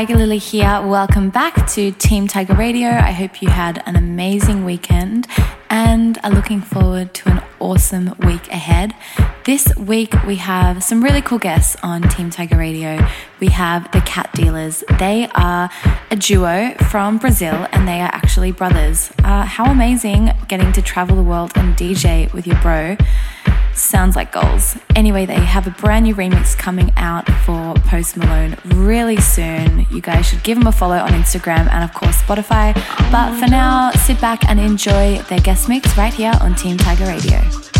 Tiger Lily here. Welcome back to Team Tiger Radio. I hope you had an amazing weekend and are looking forward to an awesome week ahead. This week we have some really cool guests on Team Tiger Radio. We have the Cat Dealers. They are a duo from Brazil and they are actually brothers. Uh, how amazing getting to travel the world and DJ with your bro. Sounds like goals. Anyway, they have a brand new remix coming out for Post Malone really soon. You guys should give them a follow on Instagram and, of course, Spotify. But for now, sit back and enjoy their guest mix right here on Team Tiger Radio.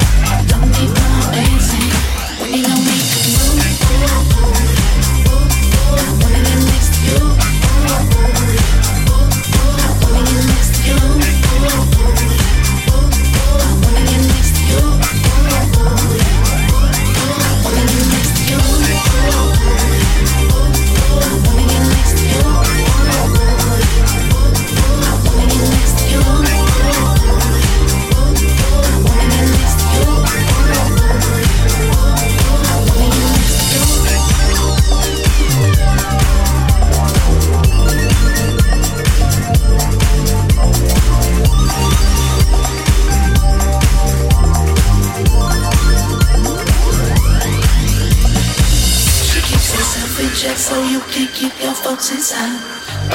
keep on dancing. We need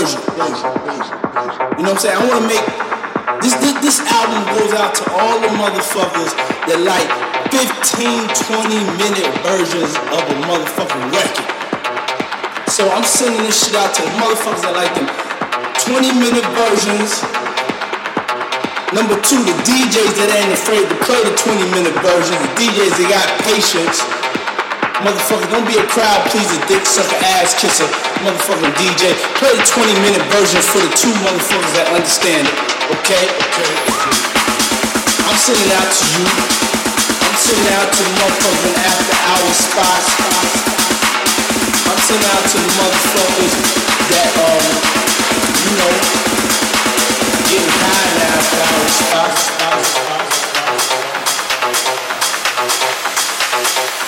version. You know what I'm saying? I wanna make this, this, this album goes out to all the motherfuckers that like 15, 20 minute versions of a motherfucking record. So I'm sending this shit out to the motherfuckers that like them 20 minute versions Number two, the DJs that ain't afraid to play the 20 minute version. The DJs that got patience. Motherfucker, don't be a crowd pleaser, dick sucker, ass kisser, motherfucking DJ. Play the 20 minute version for the two motherfuckers that understand it. Okay? Okay. I'm sending out to you. I'm sending out to the motherfucking after hour spots. I'm sending out to the motherfuckers that, um, you know, getting high flowers, flowers, flowers, I'm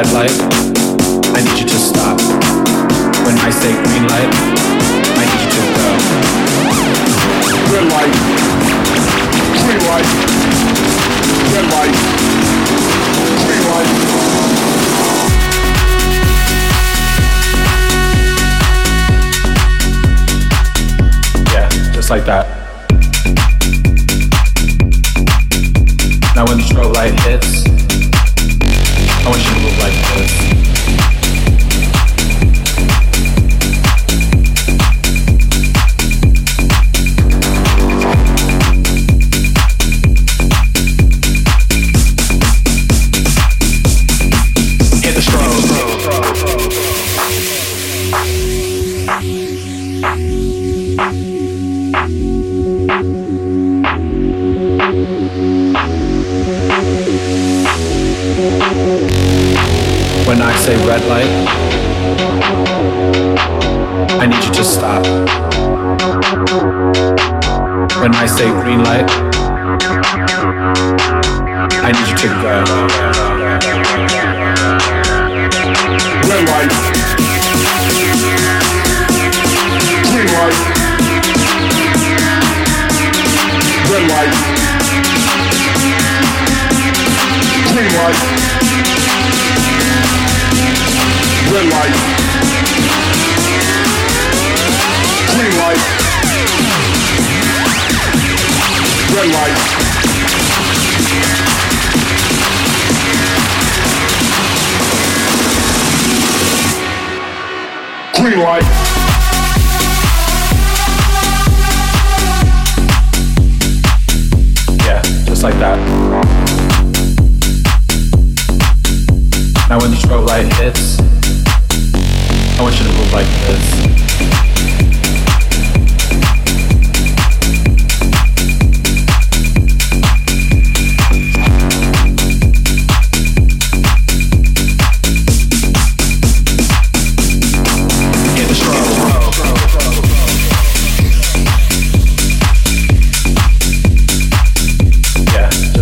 red light, I need you to stop. When I say green light, I need you to go. Red light. Green light. Red light. Green light. Yeah, just like that. Now when the strobe light hits, Move like this.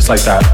like that.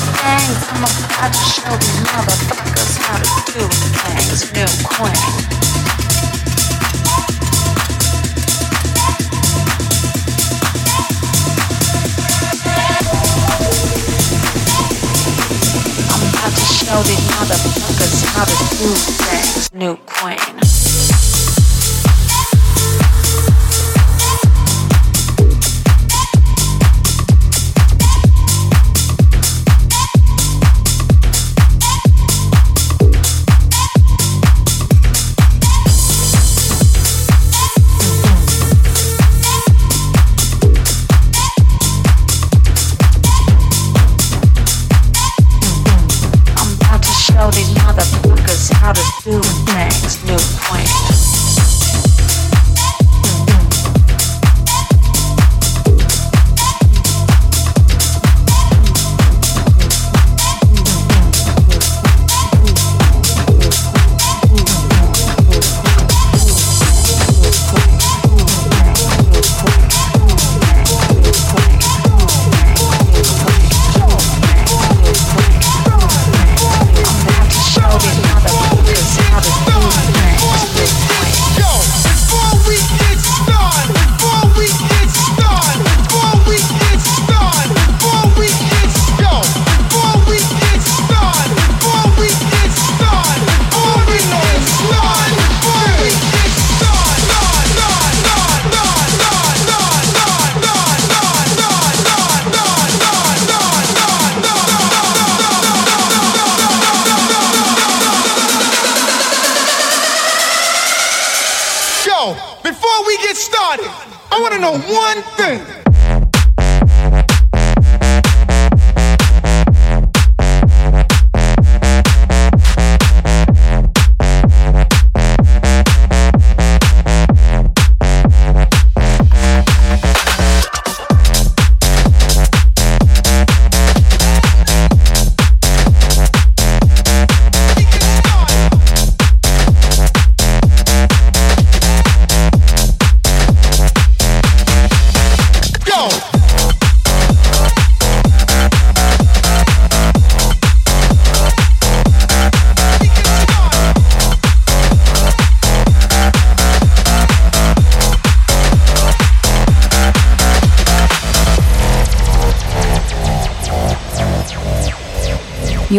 things. I'm about to show these motherfuckers how to do things new queen. I'm about to show these motherfuckers how to do things new queen.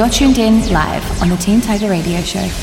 You're tuned in live on the Team Tiger Radio Show.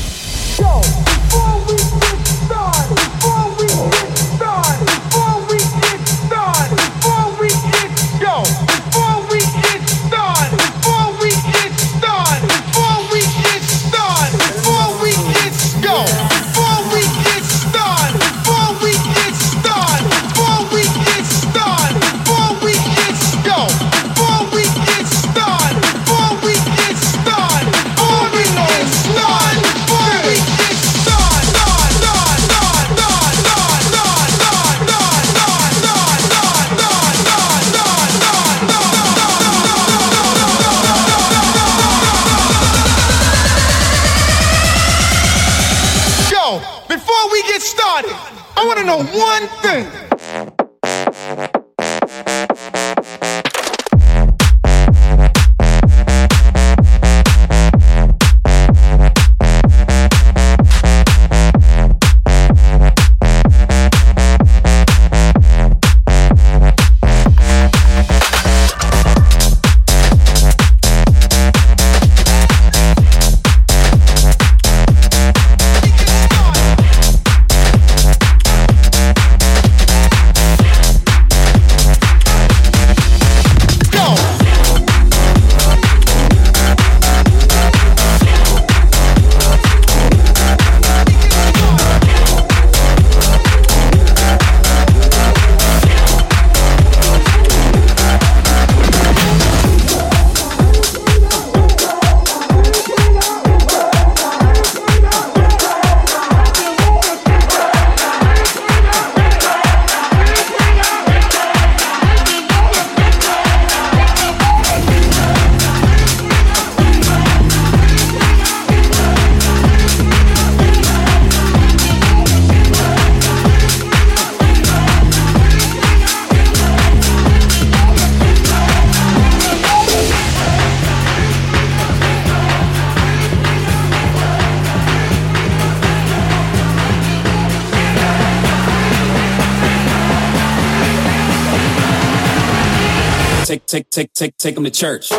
Take take take take them to church.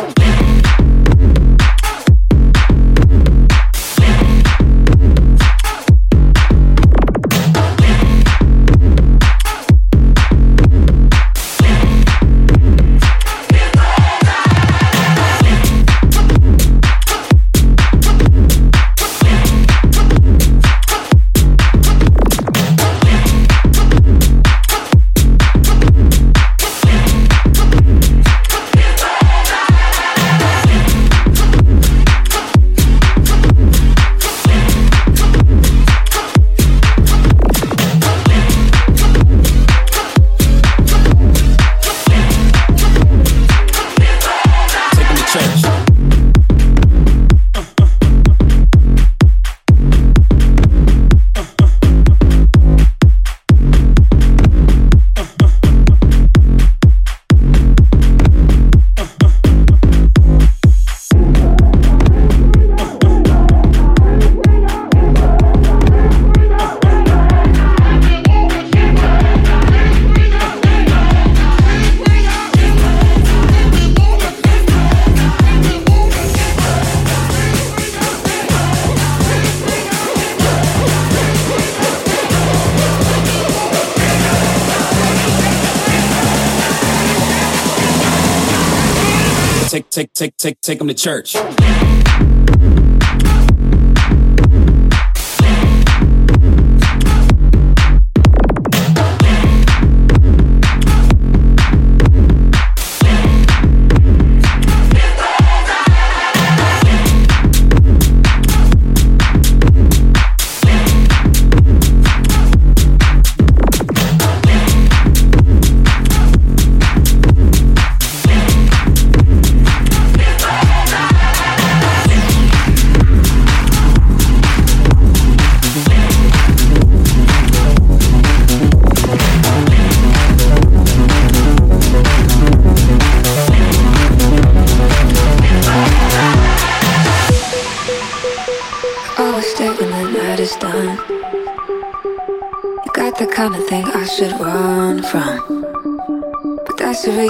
Take take them to church.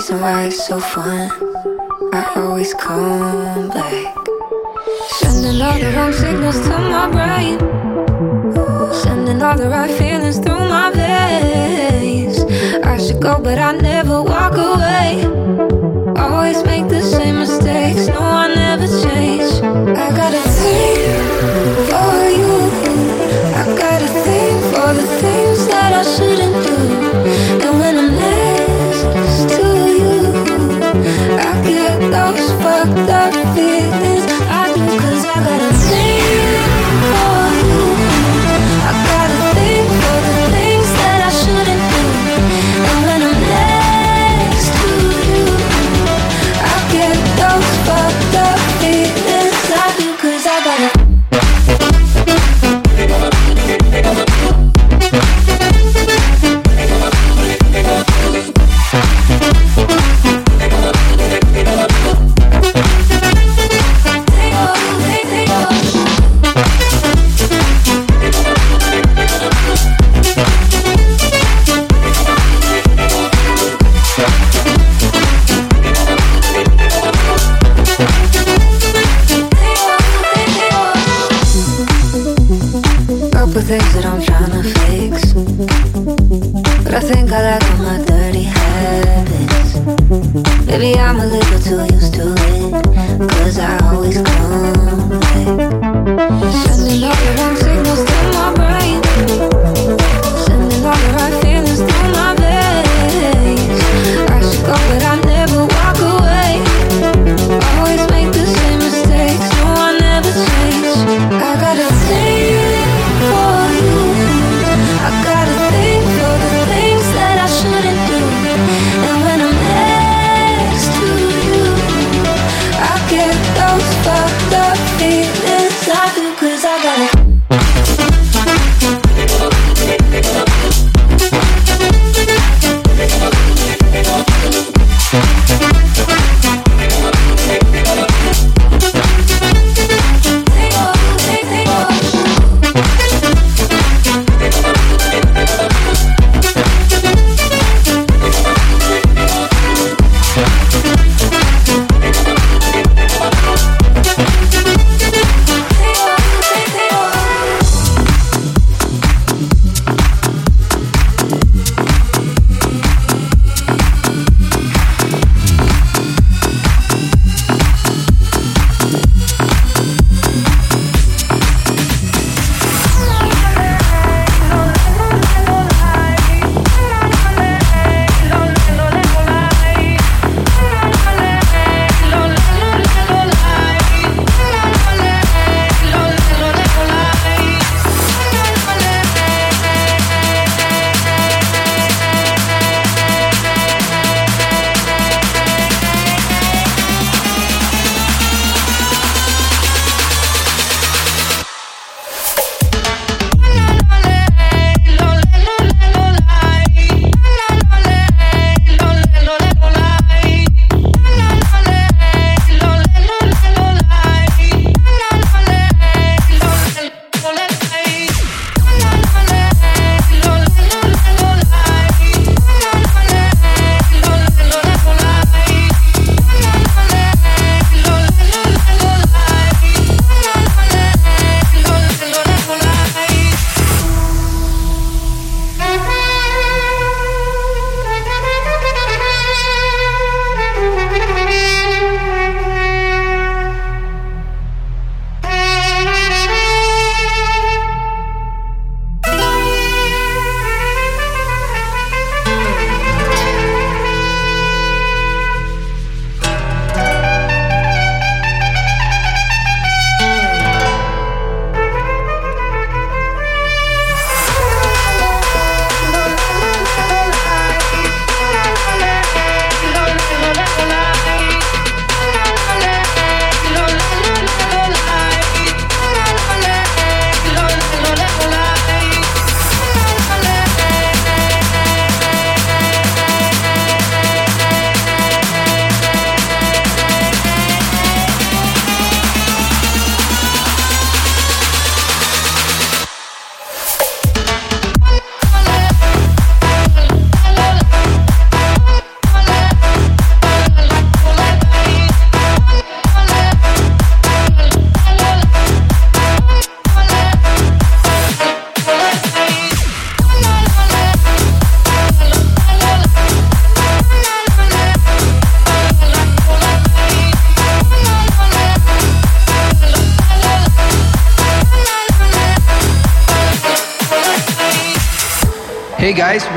Reason why it's so fun. I always come back. Sending all the wrong signals to my brain. Sending all the right feelings through my veins. I should go, but I never walk away. Always make the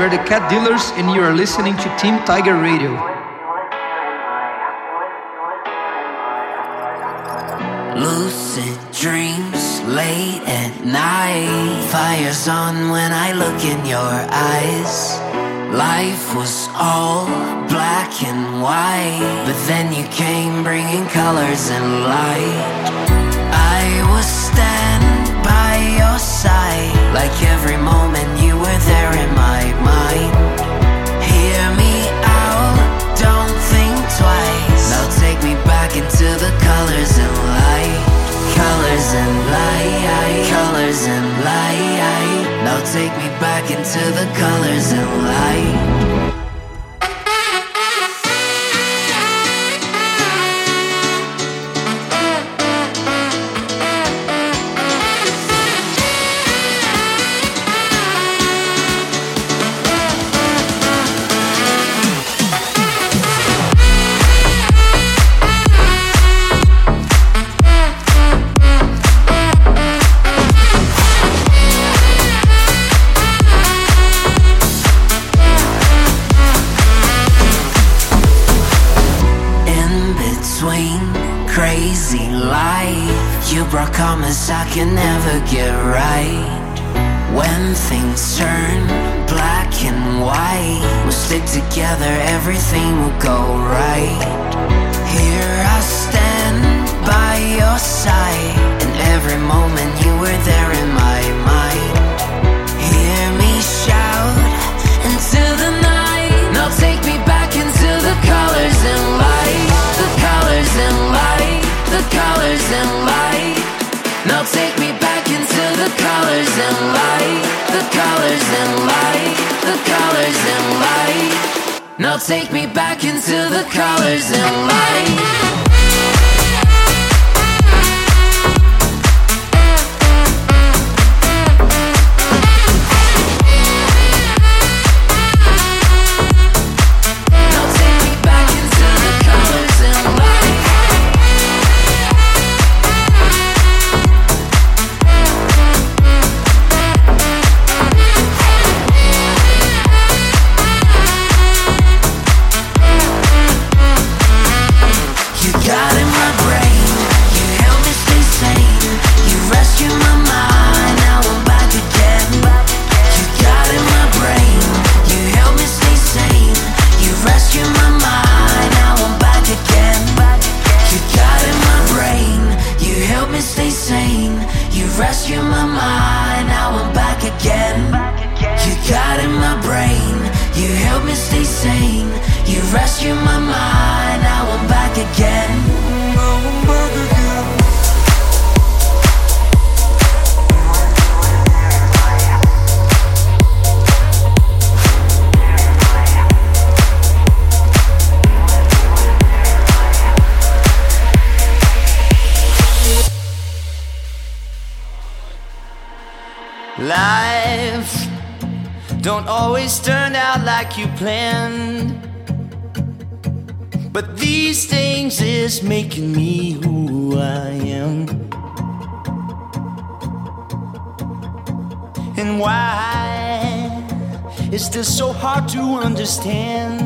We're the Cat Dealers and you are listening to Team Tiger Radio. Lucid dreams late at night. Fire's on when I look in your eyes. Life was all black and white, but then you came bringing colors and light. I was standing by your side, like every moment take me back into the colors and light, planned. But these things is making me who I am. And why is this so hard to understand?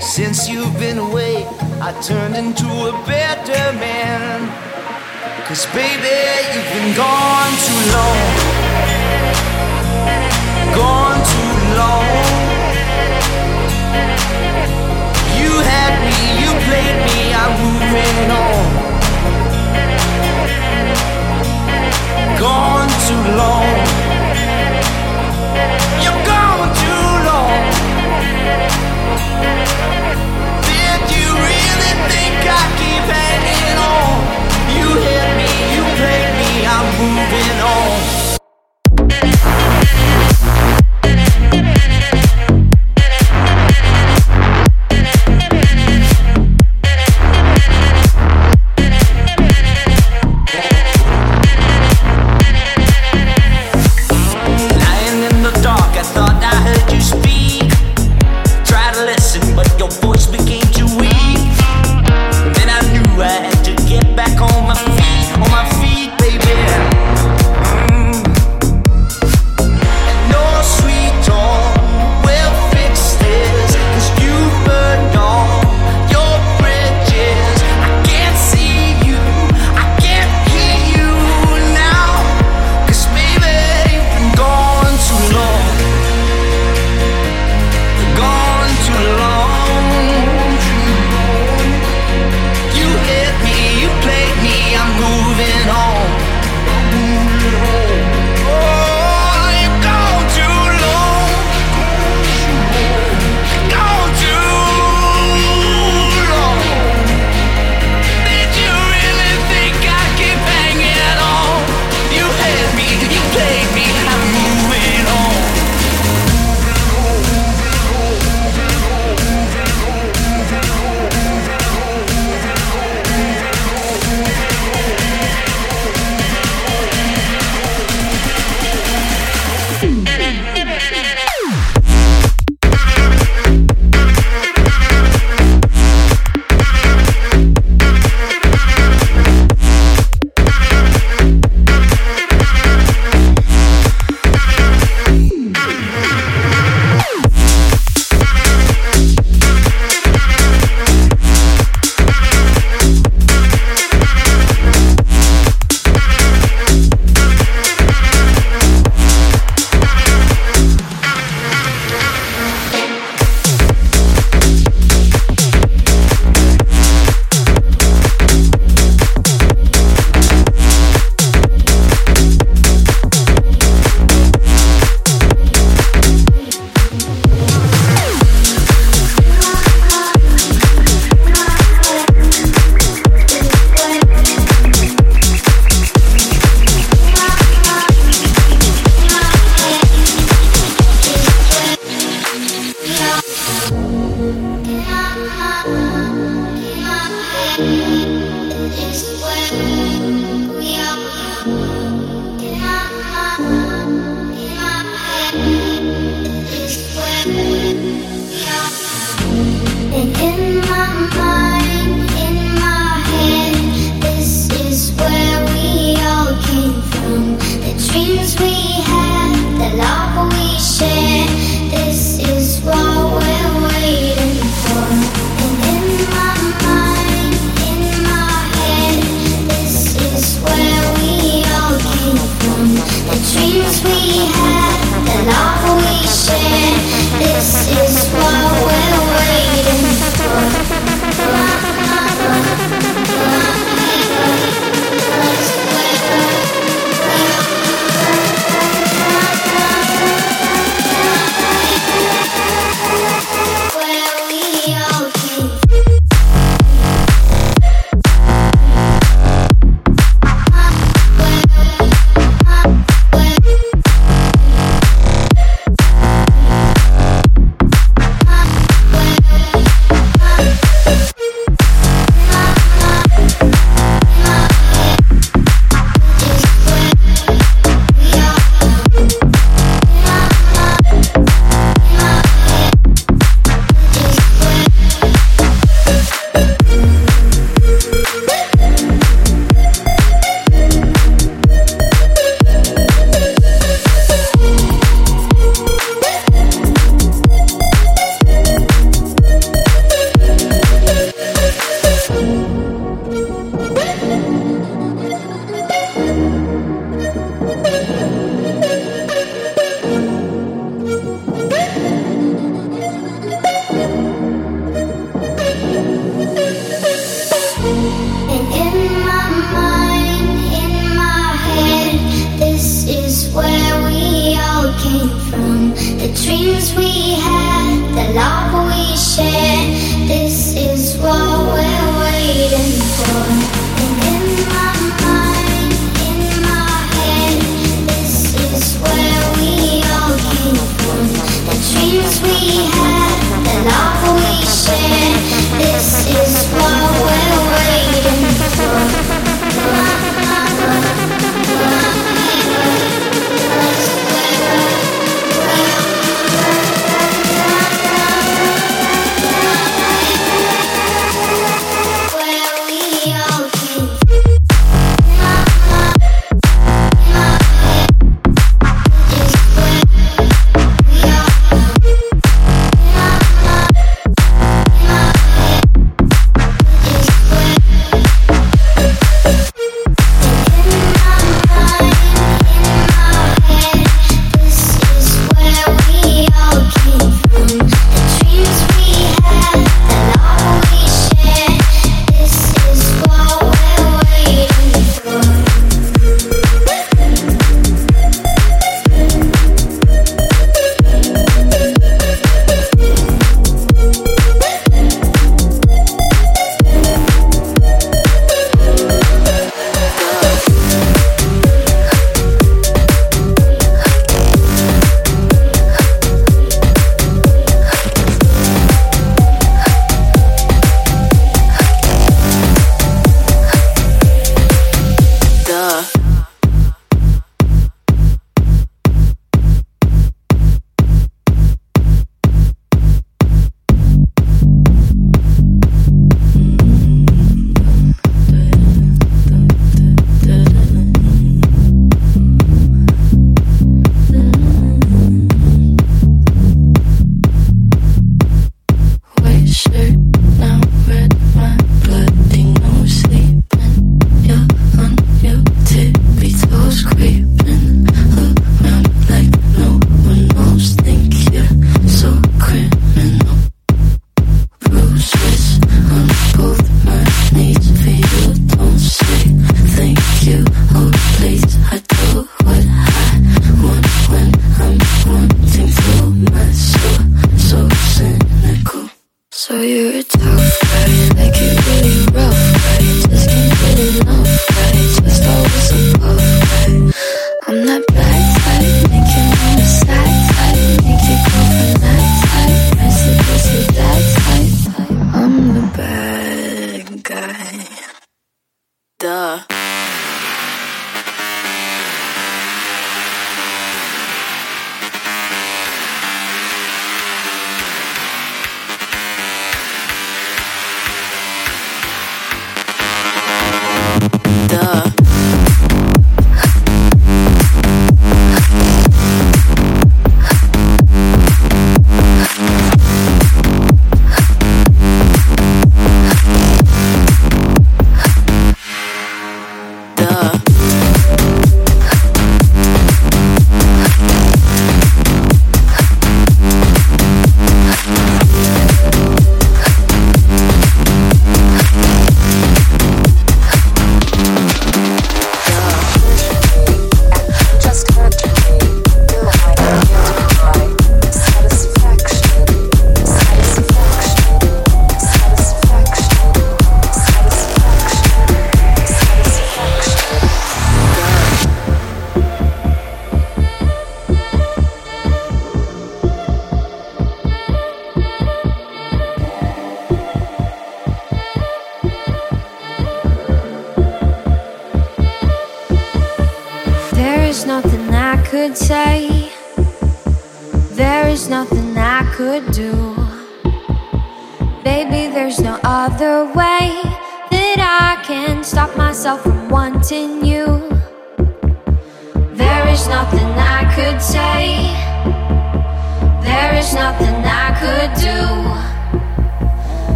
Since you've been away, I turned into a better man. Cause baby, you've been gone too long. Gone too long. You had me, you played me, I'm moving on. Gone too long. You're gone too long. Did you really think I keep hanging on? You hit me, you played me, I'm moving on.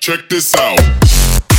Check this out.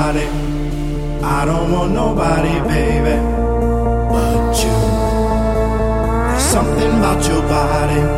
I don't want nobody, baby, but you. There's something about your body.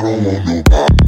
I don't want nobody.